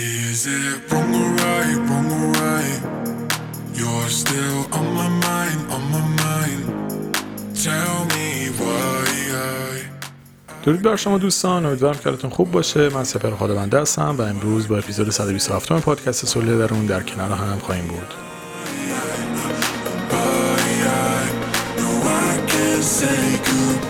Is it wrong or right, wrong or right? You're still on my mind, on my mind. Tell me why I... درود بر شما دوستان امیدوارم که حالتون خوب باشه من سپر خداونده هستم و امروز با اپیزود 127 پادکست صلح درون در کنار هم خواهیم بود No, I can't say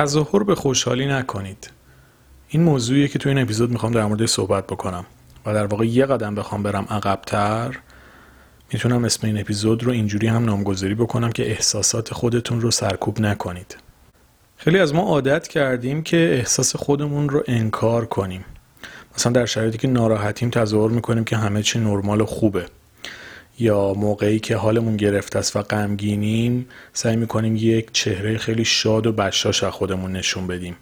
تظاهر به خوشحالی نکنید. این موضوعیه که تو این اپیزود می‌خوام در موردش صحبت بکنم و در واقع یه قدم بخوام برم عقبتر می‌تونم اسم این اپیزود رو اینجوری هم نامگذاری بکنم که احساسات خودتون رو سرکوب نکنید. خیلی از ما عادت کردیم که احساس خودمون رو انکار کنیم. مثلا در شرایطی که ناراحتیم تظاهر می‌کنیم که همه چی نرمال و خوبه. یا موقعی که حالمون گرفته است و غمگینیم سعی می‌کنیم یک چهره خیلی شاد و بشاش از خودمون نشون بدیم.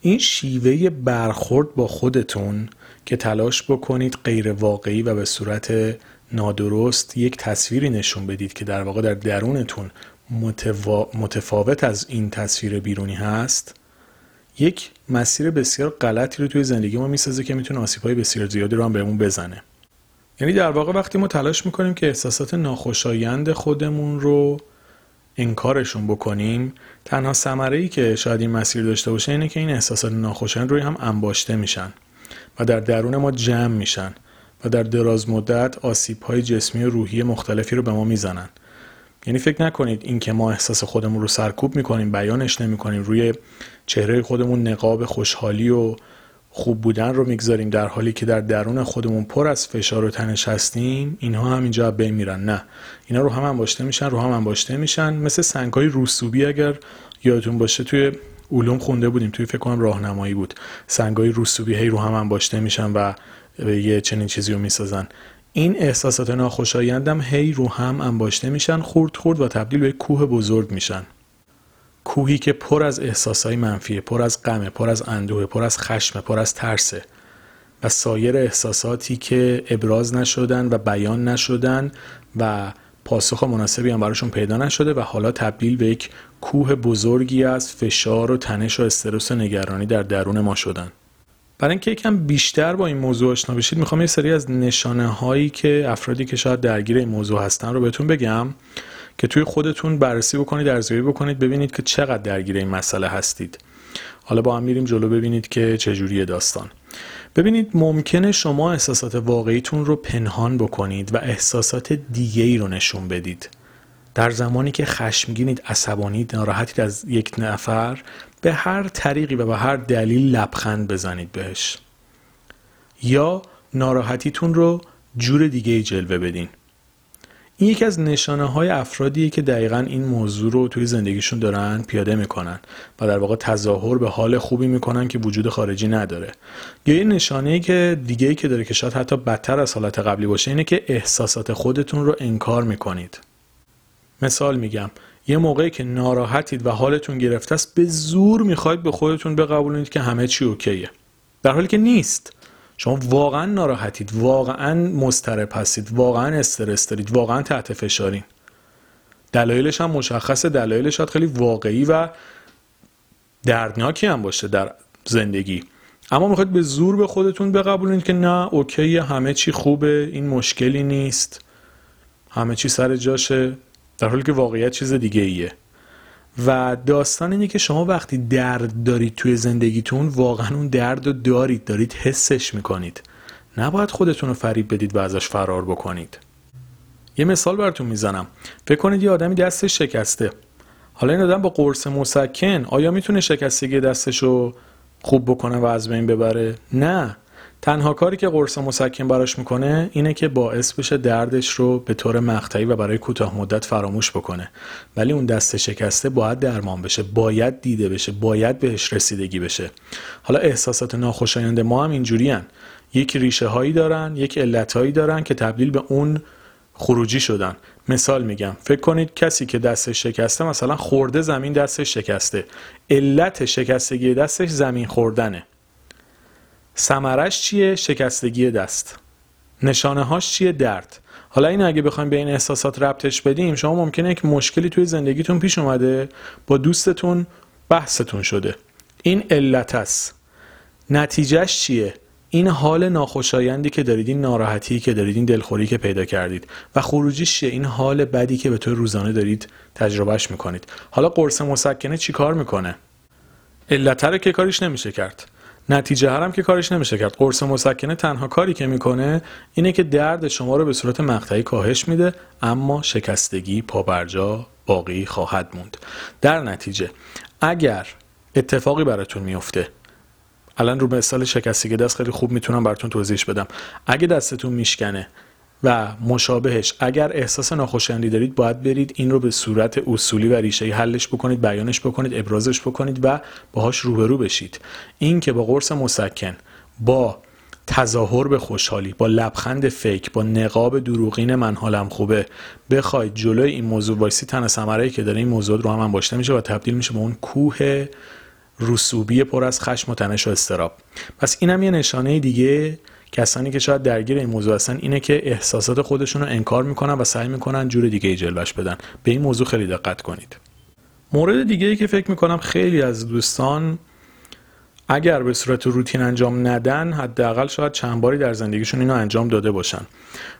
این شیوه برخورد با خودتون که تلاش بکنید غیر واقعی و به صورت نادرست یک تصویری نشون بدید که در واقع در درونتون متوا- متفاوت از این تصویر بیرونی هست. یک مسیر بسیار غلطی رو توی زندگی ما می‌سازه که می‌تونه آسیب‌های بسیار زیادی رو هم بهمون بزنه. یعنی در واقع وقتی ما تلاش می‌کنیم که احساسات ناخوشایند خودمون رو انکارشون بکنیم تنها ثمره ای که شاید این مسیر داشته باشه اینه که این احساسات ناخوشایند روی هم انباشته میشن و در درون ما جمع میشن و در دراز مدت آسیب های جسمی و روحی مختلفی رو به ما می‌زنن. یعنی فکر نکنید این که ما احساس خودمون رو سرکوب می‌کنیم بیانش نمی‌کنیم روی چهره خودمون نقاب خوشحالی و خوب بودن رو می‌گذاریم در حالی که در درون خودمون پر از فشار و تنش هستیم اینها هم اینجا بین میرن. نه اینا رو هم انباشته میشن رو هم انباشته میشن. مثل سنگ های رسوبی اگر یادتون باشه توی علوم خونده بودیم توی فکر کنم راهنمایی بود. سنگ های رسوبی هی رو هم انباشته میشن و یه چنین چیزی رو می‌سازن. این احساسات ناخوشایندم هی رو هم انباشته میشن خورد خورد و تبدیل به کوه بزرگ میشن. کوهی که پر از احساسای منفیه پر از غمه پر از اندوه پر از خشم پر از ترسه. و سایر احساساتی که ابراز نشدن و بیان نشدن و پاسخ مناسبی هم براشون پیدا نشده و حالا تبدیل به یک کوه بزرگی از فشار و تنش و استرس و نگرانی در درون ما شدن. برای اینکه یکم بیشتر با این موضوع آشنا بشید می‌خوام یه سری از نشانه هایی که افرادی که شاید درگیر این موضوع هستن رو بهتون بگم. که توی خودتون بررسی بکنید ارزیابی بکنید ببینید که چقدر درگیر این مسئله هستید. حالا با هم میریم جلو ببینید که چجوریه داستان. ببینید ممکنه شما احساسات واقعیتون رو پنهان بکنید و احساسات دیگه ای رو نشون بدید. در زمانی که خشمگینید عصبانید ناراحتید از یک نفر به هر طریقی و به هر دلیل لبخند بزنید بهش. یا ناراحتیتون رو جور دیگه ای جلوه بدین. این یکی از نشانه های افرادیه که دقیقا این موضوع رو توی زندگیشون دارن پیاده می‌کنن و در واقع تظاهر به حال خوبی می‌کنن که وجود خارجی نداره. یا یه نشانه ای که دیگه ای که داره که شاید حتی بدتر از حالت قبلی باشه اینه که احساسات خودتون رو انکار می‌کنید. مثال میگم یه موقعی که ناراحتید و حالتون گرفته است به زور می‌خواید به خودتون بقبولونید که همه چی اوکیه. در حالی که نیست. شما واقعا ناراحتید واقعا مضطرب هستید واقعا استرس دارید واقعا تحت فشارین. دلایلش هم مشخصه دلایلش شاید خیلی واقعی و دردناکی هم باشه در زندگی. اما می‌خواید به زور به خودتون بقبولونید که نه اوکی همه چی خوبه این مشکلی نیست. همه چی سر جاشه در حالی که واقعیت چیز دیگه ایه و داستان اینه که شما وقتی درد دارید توی زندگیتون واقعا اون درد رو دارید دارید حسش می‌کنید. نباید خودتون رو فریب بدید و ازش فرار بکنید. یه مثال براتون می‌زنم. فکر کنید یه آدمی دستش شکسته. حالا این آدم با قرص مسکن آیا می‌تونه شکستگی دستش رو خوب بکنه و از بین ببره؟ نه. تنها کاری که قرص مسکن براش می‌کنه اینه که باعث بشه دردش رو به طور مقطعی و برای کوتاه مدت فراموش بکنه. ولی اون دست شکسته باید درمان بشه باید دیده بشه باید بهش رسیدگی بشه. حالا احساسات ناخوشایند ما هم اینجوری یک ریشه هایی دارن یک علت هایی دارن که تبدیل به اون خروجی شدن. مثال میگم فکر کنید کسی که دستش شکسته مثلا خورده زمین دستش شکسته. علت شکستگی دستش زمین خوردنه. سمرش چیه؟ شکستگی دست. نشانه هاش چیه؟ درد. حالا این اگه بخوایم به این احساسات ربطش بدیم شما ممکنه یک مشکلی توی زندگیتون پیش اومده با دوستتون بحثتون شده. این علت است. نتیجهش چیه؟ این حال ناخوشایندی که دارید این ناراحتی که دارید این دلخوری که پیدا کردید. و خروجیش چیه؟ این حال بدی که به طور روزانه دارید تجربهش می‌کنید. حالا قرص مسکنه چی کار می‌کنه؟ علت رو که کاریش نمیشه کرد. نتیجه هرم که کارش نمیشه کرد. قرص مسکنه تنها کاری که می‌کنه اینه که درد شما رو به صورت مقطعی کاهش میده اما شکستگی پابرجا باقی خواهد موند. در نتیجه اگر اتفاقی براتون میفته الان رو مثال شکستگی دست خیلی خوب می‌تونم براتون توضیح بدم. اگه دستتون میشکنه و مشابهش. اگر احساس ناخوشایندی دارید باید برید این رو به صورت اصولی و ریشه حلش بکنید بیانش بکنید ابرازش بکنید و باهاش روبرو بشید. این که با قرص مسکن با تظاهر به خوشحالی با لبخند فیک با نقاب دروغین من حالم خوبه بخواید جلوی این موضوع وایسی تن ثمره که داره این موضوع رو هم انباشته میشه و تبدیل میشه به اون کوه رسوبی پر از خشم و تنش و استراب پس اینم یه نشانه دیگه کسانی که شاید درگیر این موضوع هستن اینه که احساسات خودشون رو انکار می‌کنن و سعی می‌کنن جور دیگه ای جلوش بدن. به این موضوع خیلی دقت کنید. مورد دیگه ای که فکر می‌کنم خیلی از دوستان اگر به صورت روتین انجام ندن حداقل شاید چند باری در زندگیشون اینو انجام داده باشن.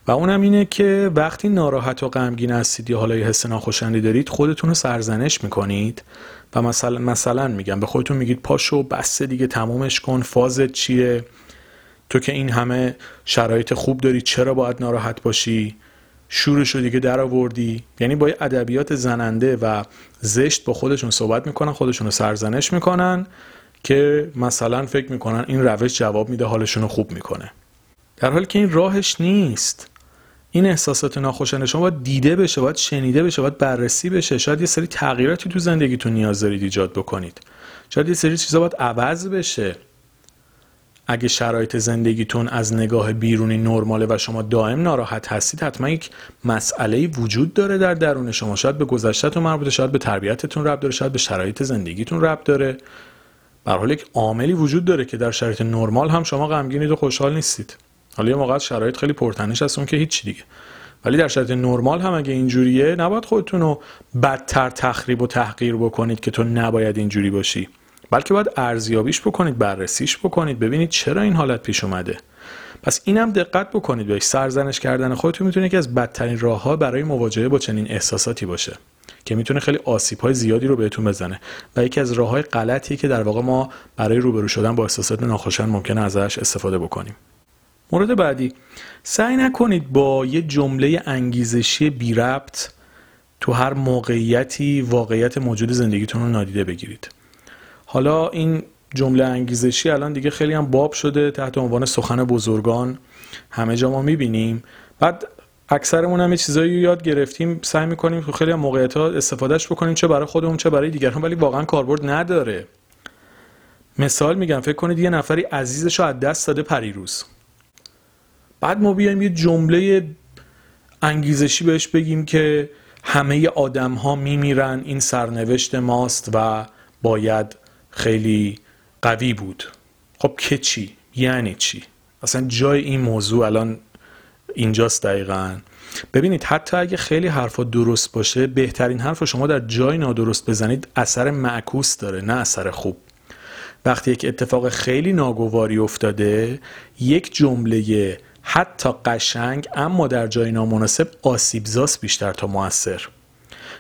و اونم اینه که وقتی ناراحت و غمگین هستید یا حالا حس ناخوشایندی دارید خودتون رو سرزنش می‌کنید و مثلا مثلا میگم به خودتون میگید پاشو بس دیگه تمومش کن فازت چیه؟ تو که این همه شرایط خوب داری چرا باید ناراحت باشی؟ شورش رو دیگه در آوردی یعنی با ادبیات زننده و زشت با خودشون صحبت می‌کنن خودشون رو سرزنش می‌کنن که مثلا فکر می‌کنن این روش جواب میده حالشون رو خوب می‌کنه. در حالی که این راهش نیست. این احساسات ناخوشایند شما باید دیده بشه باید شنیده بشه باید بررسی بشه. شاید یه سری تغییراتی تو زندگیتون نیاز دارید ایجاد بکنید. شاید یه سری چیزا باید عوض بشه. اگه شرایط زندگیتون از نگاه بیرونی نرماله و شما دائم ناراحت هستید حتما یک مسئله وجود داره در درون شما. شاید به گذشتهتون مربوطه شاید به تربیتتون ربط داره شاید به شرایط زندگیتون ربط داره. به حال یک عاملی وجود داره که در شرایط نرمال هم شما غمگینید و خوشحال نیستید. حالا یه موقع شرایط خیلی پرتنش هست اون که هیچ دیگه. ولی در شرایط نرمال هم اگه اینجوریه نباید خودتون رو بدتر تخریب و تحقیر بکنید که تو نباید اینجوری باشی. بلکه باید ارزیابیش بکنید بررسیش بکنید ببینید چرا این حالت پیش اومده. پس اینم دقت بکنید بهش سرزنش کردن خودتون می‌تونه که از بدترین راه ها برای مواجهه با چنین احساساتی باشه که می‌تونه خیلی آسیب های زیادی رو بهتون بزنه و یکی از راه های غلطی که در واقع ما برای روبرو شدن با احساسات ناخوشایند ممکنه ازش استفاده بکنیم. مورد بعدی سعی نکنید با یه جمله انگیزشی بی ربط تو هر موقعیتی واقعیت موجود زندگیتون رو نادیده بگیرید. حالا این جمله انگیزشی الان دیگه خیلی هم باب شده تحت عنوان سخن بزرگان. همه جا ما می‌بینیم. بعد اکثرمون هم چیزایی یاد گرفتیم. سعی می‌کنیم تو خیلی موقعیت ها استفادهش بکنیم. چه برای خودمون چه برای دیگران ولی واقعا کاربرد نداره. مثال میگم فکر کنید یه نفری عزیزش رو از دست داده پریروز. بعد ما بیایم یه جمله انگیزشی بهش بگیم که همه آدم ها میمیرن. این سرنوشت ماست و باید خیلی قوی بود خب که چی؟ یعنی چی؟ اصلا جای این موضوع الان اینجاست دقیقا ببینید حتی اگه خیلی حرفا درست باشه بهترین حرف شما در جای نادرست بزنید اثر معکوس داره نه اثر خوب وقتی یک اتفاق خیلی ناگواری افتاده یک جمله حتی قشنگ اما در جای نامناسب آسیبزاست بیشتر تا موثر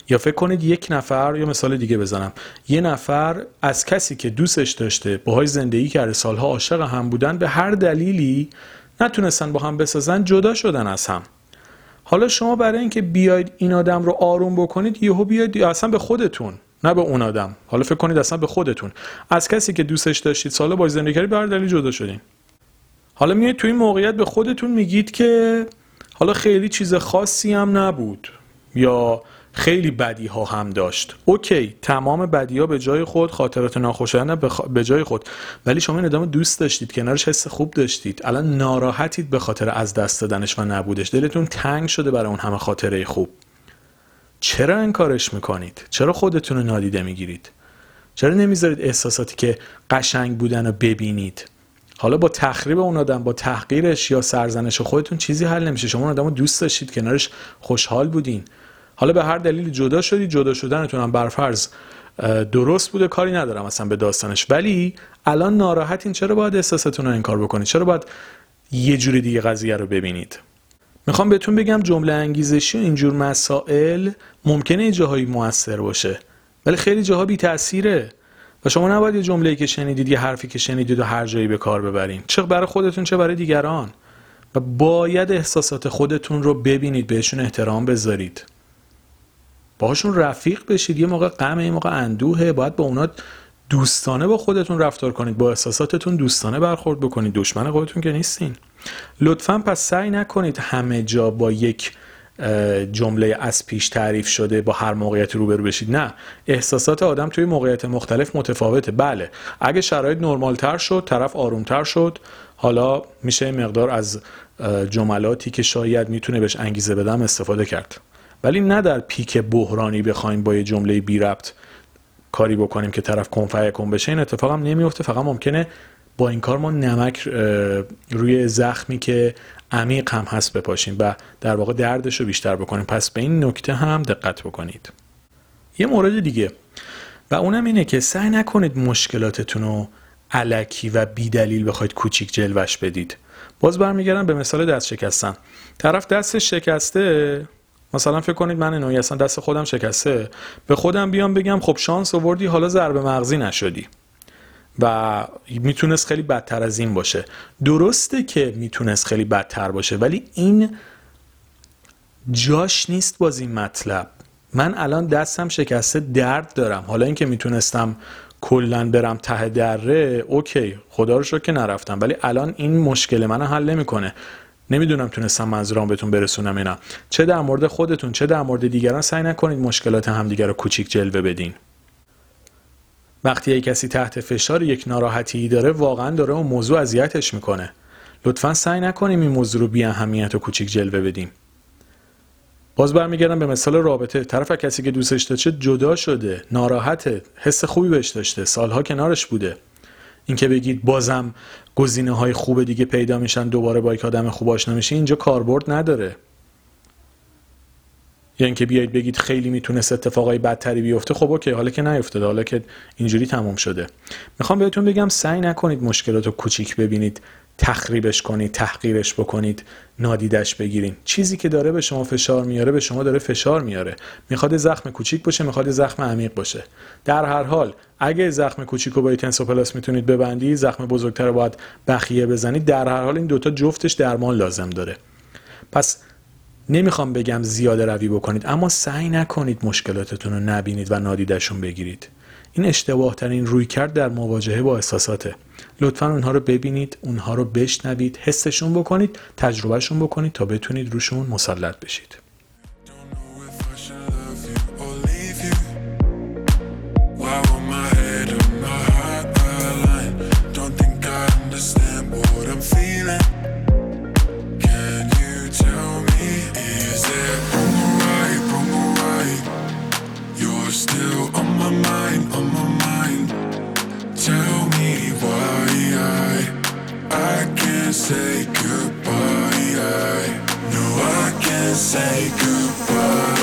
یا فکر کنید یک نفر یا مثال دیگه بزنم. یه نفر از کسی که دوستش داشته باهای زندگی کرده سالها عاشق هم بودن به هر دلیلی نتونستن با هم بسازن جدا شدن از هم. حالا شما برای اینکه بیاید این آدم رو آروم بکنید یهو بیاید اصلا به خودتون نه به اون آدم. حالا فکر کنید اصلا به خودتون. از کسی که دوستش داشتید سالا با زندگی کردید به هر دلیل جدا شدین. حالا میاد تو این موقعیت به خودتون میگید که حالا خیلی چیز خاصی هم نبود. یا خیلی بدی ها هم داشت. اوکی تمام بدی ها به جای خود خاطرات ناخوشایند. به جای خود. ولی شما این آدم دوست داشتید کنارش حس خوب داشتید. الان ناراحتید به خاطر از دست دادنش و نبودش. دلتون تنگ شده برای اون همه خاطره خوب. چرا انکارش می‌کنید؟ چرا خودتون رو نادیده می‌گیرید؟ چرا نمی‌ذارید احساساتی که قشنگ بودن رو ببینید؟ حالا با تخریب اون آدم با تحقیرش یا سرزنش خودتون چیزی حل نمیشه. شما اون آدم رو دوست داشتید کنارش خوشحال بودین. حالا به هر دلیلی جدا شدید جدا شدنتون هم برفرض درست بوده کاری ندارم اصلا به داستانش. ولی الان ناراحتین چرا باید احساستون رو انکار بکنید چرا باید یه جوری دیگه قضیه رو ببینید؟ می‌خوام بهتون بگم جمله انگیزشی و اینجور مسائل ممکنه جاهایی موثر باشه ولی خیلی جاها بی تاثیره و شما نباید یه جمله‌ای که شنیدید یه حرفی که شنیدید و هر جایی به کار ببرین. چه برای خودتون چه برای دیگران. و باید احساسات خودتون رو ببینید بهشون احترام بذارید. باهاشون رفیق بشید. یه موقع غم یه موقع اندوهه. باید با اونا دوستانه با خودتون رفتار کنید. با احساساتتون دوستانه برخورد بکنید. دشمن خودتون که نیستین. لطفا پس سعی نکنید همه جا با یک جمله از پیش تعریف شده با هر موقعیت روبرو بشید. نه. احساسات آدم توی موقعیت مختلف متفاوته. بله. اگه شرایط نرمال تر شد طرف آروم تر شد حالا میشه مقدار از جملاتی که شاید می‌تونه بهش انگیزه بدم استفاده کرد. ولی نه در پیک بحرانی بخوایم با یه جمله بی ربط کاری بکنیم که طرف کنفعه کن بشه. این اتفاق هم نمیفته. فقط ممکنه با این کار ما نمک روی زخمی که عمیق هم هست بپاشیم و در واقع دردش رو بیشتر بکنیم. پس به این نکته هم دقت بکنید. یه مورد دیگه. و اونم اینه که سعی نکنید مشکلاتتون رو علکی و بیدلیل بخواید کوچیک جلوش بدید. باز برمیگردم به مثال دست شکستن. طرف دستش شکسته مثلا فکر کنید من اینو اصلا دست خودم شکسته. به خودم بیام بگم خب شانس آوردی حالا ضربه مغزی نشدی. و می‌تونست خیلی بدتر از این باشه. درسته که می‌تونست خیلی بدتر باشه ولی این جاش نیست باز این مطلب. من الان دستم شکسته درد دارم. حالا اینکه می‌تونستم کلا برم ته دره اوکی خدا رو شکر که نرفتم. ولی الان این مشکل من حل نمی‌کنه. نمی‌دونم تونستم منظورم بهتون برسونم اینا چه در مورد خودتون چه در مورد دیگران سعی نکنید مشکلات همدیگر رو کوچیک جلوه بدین. وقتی یک کسی تحت فشار یک ناراحتی داره واقعا داره اون موضوع اذیتش می‌کنه. لطفا سعی نکنیم این موضوع رو بی اهمیت و کوچیک جلوه بدیم. باز برمیگردم به مثال رابطه. طرف کسی که دوستش داشته جدا شده ناراحته حس خوبی بهش داشته سالها کنارش بوده. اینکه بگید بازم گزینه های خوب دیگه پیدا میشن دوباره با یک آدم خوب آشنا میشه اینجا کاربرد نداره. یا اینکه بیایید بگید خیلی می‌تونست اتفاقای بدتری بیفته خب اوکی حالا که نیفتاده حالا که اینجوری تموم شده. می‌خوام بهتون بگم سعی نکنید مشکلات کوچیک ببینید. تخریبش کنید تحقیرش بکنید نادیدش بگیرین. چیزی که داره به شما فشار میاره به شما داره فشار میاره. می‌خواد زخم کوچیک باشه می‌خواد زخم عمیق باشه. در هر حال اگه زخم کوچیک رو با تنسوپلاس می‌تونید ببندید زخم بزرگتر رو باید بخیه بزنید. در هر حال این دوتا جفتش درمان لازم داره. پس نمی‌خوام بگم زیاده روی بکنید اما سعی نکنید مشکلاتتون رو نبینید و نادیدشون بگیرید. این اشتباه ترین روی کرد در مواجهه با احساساته. لطفا اونها رو ببینید اونها رو بشنوید حسشون بکنید تجربهشون بکنید تا بتونید روشون مسلط بشید. Say goodbye. No, I can't say goodbye.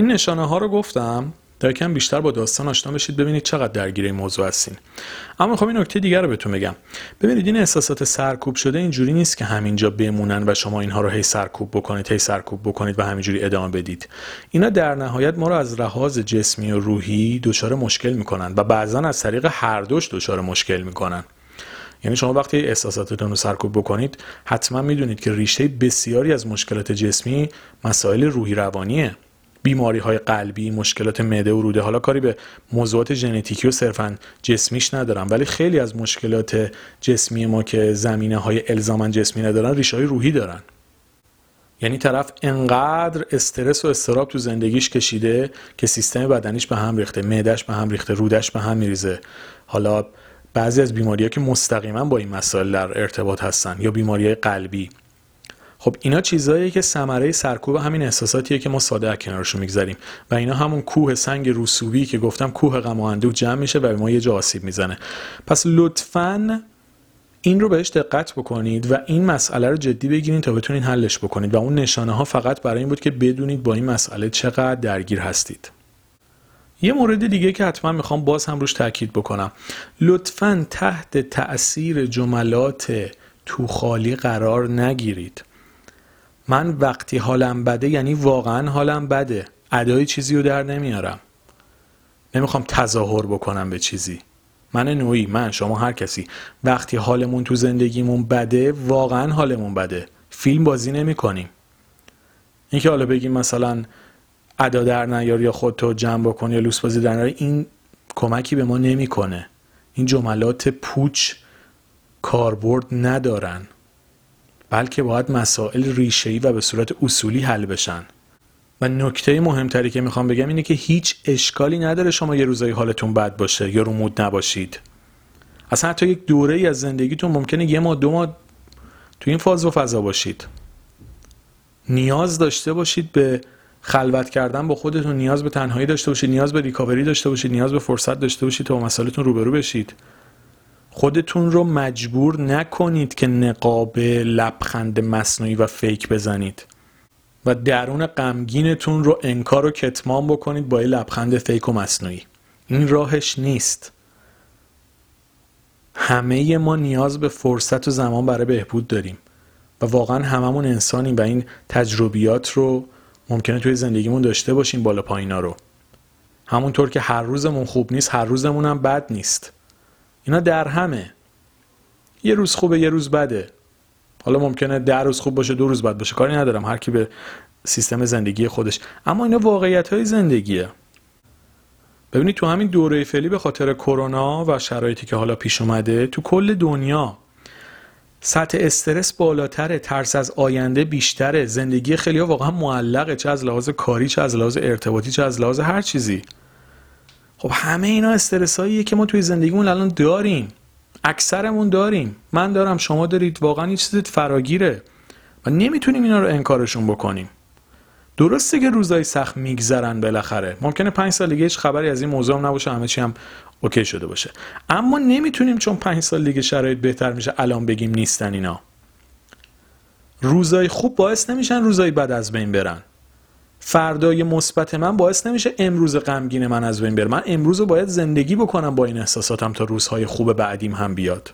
این نشانه ها رو گفتم. تا کم بیشتر با داستان آشنا بشید ببینید چقدر درگیر این موضوع هستین. اما می‌خوام این نکته دیگر رو بهتون بگم. ببینید این احساسات سرکوب شده اینجوری نیست که همینجا بمونن و شما اینها رو هی سرکوب بکنید هی سرکوب بکنید و همینجوری ادامه بدید. اینا در نهایت ما رو از لحاظ جسمی و روحی دچار مشکل می‌کنن و بعضا از طریق هر دوش دچار مشکل می‌کنن. یعنی شما وقتی احساساتتون رو سرکوب بکنید حتما می‌دونید که ریشه بسیاری از مشکلات جسمی مسائل روحی روانیه. بیماری های قلبی مشکلات معده و روده. حالا کاری به موضوعات ژنتیکی و صرفا جسمیش ندارم ولی خیلی از مشکلات جسمی ما که زمینه های الزاما جسمی ندارن ریشه های روحی دارن. یعنی طرف انقدر استرس و استراب تو زندگیش کشیده که سیستم بدنیش به هم ریخته معدش به هم ریخته رودش به هم میریزه. حالا بعضی از بیماریها که مستقیما با این مسائل در ارتباط هستن یا بیماری قلبی. خب اینا چیزهایی که ثمره سرکوب همین احساساتیه که ما ساده از کنارشون می‌گذاریم و اینا همون کوه سنگ رسوبی که گفتم کوه غم و اندوه جمع میشه و ما یه جا آسیب می‌زنه. پس لطفاً این رو بهش دقت بکنید و این مسئله رو جدی بگیرید تا بتونید حلش بکنید و اون نشانه ها فقط برای این بود که بدونید با این مسئله چقدر درگیر هستید. یه مورد دیگه که حتما می‌خوام باز هم روش تاکید بکنم. لطفا تحت تأثیر جملات تو خالی قرار نگیرید. من وقتی حالم بده یعنی واقعا حالم بده. ادای چیزی رو در نمیارم. نمی‌خوام تظاهر بکنم به چیزی. من نوعی من شما هر کسی. وقتی حالمون تو زندگیمون بده واقعا حالمون بده. فیلم بازی نمی کنیم اینکه حالا بگیم مثلا ادا در نیار یا خودتو جمع بکن یا لوس بازی در نیار این کمکی به ما نمی‌کنه. این جملات پوچ کاربرد ندارن. بلکه باید مسائل ریشه‌ای و به صورت اصولی حل بشن. و نکته مهمتری که می‌خوام بگم اینه که هیچ اشکالی نداره شما یه روزایی حالتون بد باشه یا رو مود نباشید. اصلا حتی یک دوره ای از زندگیتون ممکنه یه ماه دو ماه تو این فاز و فضا باشید. نیاز داشته باشید به خلوت کردن با خودتون نیاز به تنهایی داشته باشید نیاز به ریکاوری داشته باشید نیاز به فرصت داشته باشید تا با مسائلتون روبرو بشید. خودتون رو مجبور نکنید که نقاب لبخند مصنوعی و فیک بزنید. و درون غمگینتون رو انکار و کتمان بکنید با یه لبخند فیک و مصنوعی. این راهش نیست. همه ما نیاز به فرصت و زمان برای بهبود داریم. و واقعا هممون انسانیم و این تجربیات رو ممکنه توی زندگیمون داشته باشیم بالا پایینا رو. همونطور که هر روزمون خوب نیست هر روزمون هم بد نیست. اینا در همه. یه روز خوبه یه روز بده. حالا ممکنه ده روز خوب باشه دو روز بد باشه. کاری ندارم هر کی به سیستم زندگی خودش. اما اینا واقعیت های زندگیه. ببینید تو همین دوره فعلی به خاطر کرونا و شرایطی که حالا پیش اومده تو کل دنیا سطح استرس بالاتره ترس از آینده بیشتره. زندگی خیلی واقعا معلقه چه از لحاظ کاری چه از لحاظ ارتباطی چه از لحاظ هر چیزی. خب همه اینا استرس هاییه که ما توی زندگیمون الان داریم. اکثرمون داریم. من دارم شما دارید. واقعا یه چیزی فراگیره. و نمی‌تونیم اینا رو انکارشون بکنیم. درسته که روزای سخت میگذرن بالاخره. ممکنه پنج سال دیگه هیچ خبری از این موضوع هم نباشه همه چی هم اوکی شده باشه. اما نمی‌تونیم چون پنج سال دیگه شرایط بهتر میشه الان بگیم نیستن اینا. روزای خوب باعث نمیشن روزای بد از بین برن. فردای مثبت من باعث نمیشه امروز غمگین من از بین بره. من امروز رو باید زندگی بکنم با این احساساتم تا روزهای خوب بعدیم هم بیاد.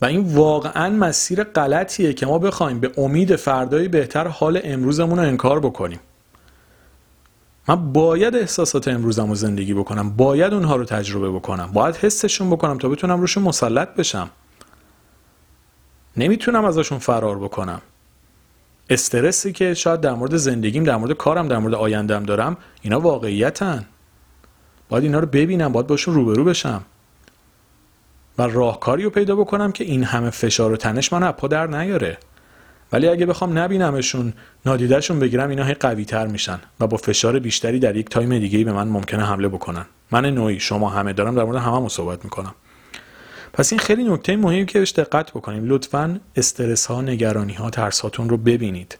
و این واقعا مسیر غلطیه که ما بخوایم به امید فردای بهتر حال امروزمون رو انکار بکنیم. من باید احساسات امروزم رو زندگی بکنم باید اونها رو تجربه بکنم باید حسشون بکنم تا بتونم روشون مسلط بشم. نمی‌تونم ازشون فرار بکنم. استرسی که شاید در مورد زندگیم در مورد کارم در مورد آیندم دارم اینا واقعیتن. باید اینا رو ببینم باید باشون روبرو بشم. و راهکاری رو پیدا بکنم که این همه فشار و تنش من پا در نیاره. ولی اگه بخوام نبینمشون نادیدهشون بگیرم اینا هی قوی تر میشن و با فشار بیشتری در یک تایم دیگه به من ممکنه حمله بکنن. من نوعی شما همه دارم در مورد همه صحبت می‌کنم. پس این خیلی نکته مهمی که بهش دقت بکنیم. لطفا استرس ها نگرانی ها ترس هاتون رو ببینید.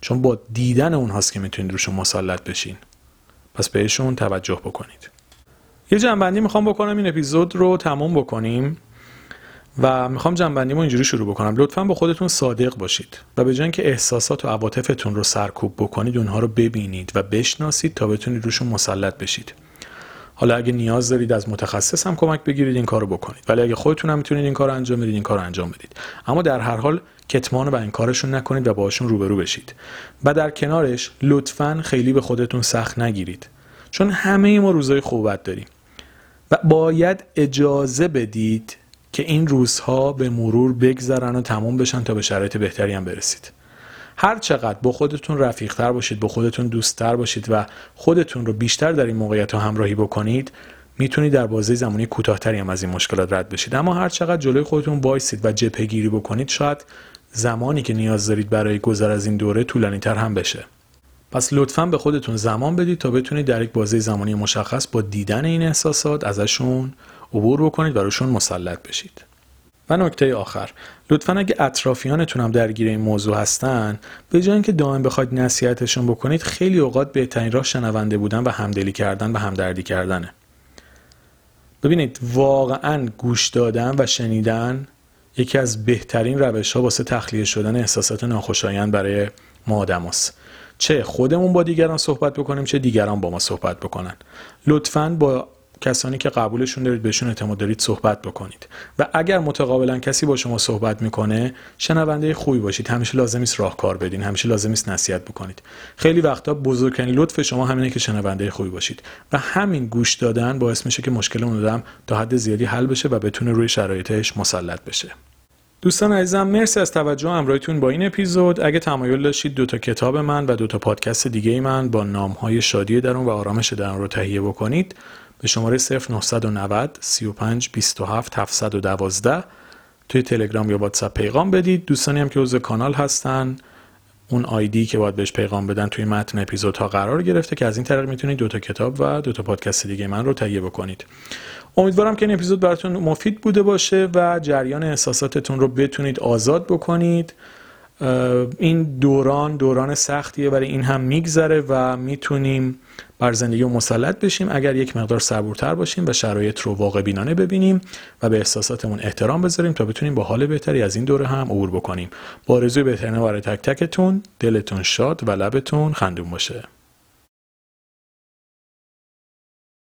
چون با دیدن اونهاست که می‌تونید روشون مسلط بشین. پس بهشون توجه بکنید. یه جنبندی می‌خوام بکنم این اپیزود رو تموم بکنیم و می‌خوام جنبندیمو اینجوری شروع بکنم. لطفا با خودتون صادق باشید و به جای اینکه احساسات و عواطفتون رو سرکوب بکنید اونها رو ببینید و بشناسید تا بتونید روشون مسلط بشید. حالا اگه نیاز دارید از متخصص هم کمک بگیرید این کارو بکنید. ولی اگه خودتون هم می‌تونید این کارو انجام بدید این کارو انجام بدید. اما در هر حال کتمان و کارشون نکنید و باشون روبرو بشید. و در کنارش لطفا خیلی به خودتون سخت نگیرید. چون همه ما روزای خوبت داریم. و باید اجازه بدید که این روزها به مرور بگذرن و تموم بشن تا به شرایط بهتری هم برسید. هر چقدر با خودتون رفیقتر باشید با خودتون دوستتر باشید و خودتون رو بیشتر در این موقعیت ها همراهی بکنید می‌تونید در بازه زمانی کوتاهتری هم از این مشکلات رد بشید. اما هر چقدر جلوی خودتون بایستید و جبهه گیری بکنید شاید زمانی که نیاز دارید برای گذر از این دوره طولانی تر هم بشه. پس لطفا به خودتون زمان بدید تا بتونید در یک بازه زمانی مشخص با دیدن این احساسات ازشون عبور بکنید و روشون مسلط بشید. و نکته آخر. لطفا اگه اطرافیانتون هم درگیر این موضوع هستن به جای اینکه دائم بخواید نصیحتشون بکنید خیلی اوقات بهترین راه شنونده بودن و همدلی کردن و همدردی کردنه. ببینید واقعا گوش دادن و شنیدن یکی از بهترین روش ها واسه تخلیه شدن احساسات ناخوشایند برای ما آدم چه خودمون با دیگران صحبت بکنیم چه دیگران با ما صحبت بکنن. لطفا با کسانی که قبولشون دارید بهشون اعتماد دارید صحبت بکنید. و اگر متقابلا کسی با شما صحبت می‌کنه شنونده خوبی باشید. همیشه لازم است راهکار بدین همیشه لازم است نصیحت بکنید. خیلی وقتا بزرگترین لطف شما همینه که شنونده خوبی باشید. و همین گوش دادن باعث میشه که مشکل اون آدم تا حد زیادی حل بشه و بتونه روی شرایطش مسلط بشه. دوستان عزیزم مرسی از توجه همراهیتون با این اپیزود. اگه تمایل داشتید دو تا کتاب من و دو تا پادکست دیگه من با نام های شادی درون و آرامش درون رو تهیه بکنید. به شماره 0990 35 27 712 توی تلگرام یا واتساپ پیغام بدید. دوستانی هم که عضو کانال هستن اون آیدی که باید بهش پیغام بدن توی متن اپیزودها قرار گرفته که از این طریق می‌تونید دو تا کتاب و دو تا پادکست دیگه من رو تهیه بکنید. امیدوارم که این اپیزود براتون مفید بوده باشه و جریان احساساتتون رو بتونید آزاد بکنید. این دوران دوران سختیه ولی این هم میگذره و می‌تونیم بر زندگی و مسلط بشیم اگر یک مقدار صبورتر باشیم و شرایط رو واقع بینانه ببینیم و به احساساتمون احترام بذاریم تا بتونیم با حال بهتری از این دوره هم عبور بکنیم. با آرزوی بهترین برای تک تکتون دلتون شاد و لبتون خندون باشه.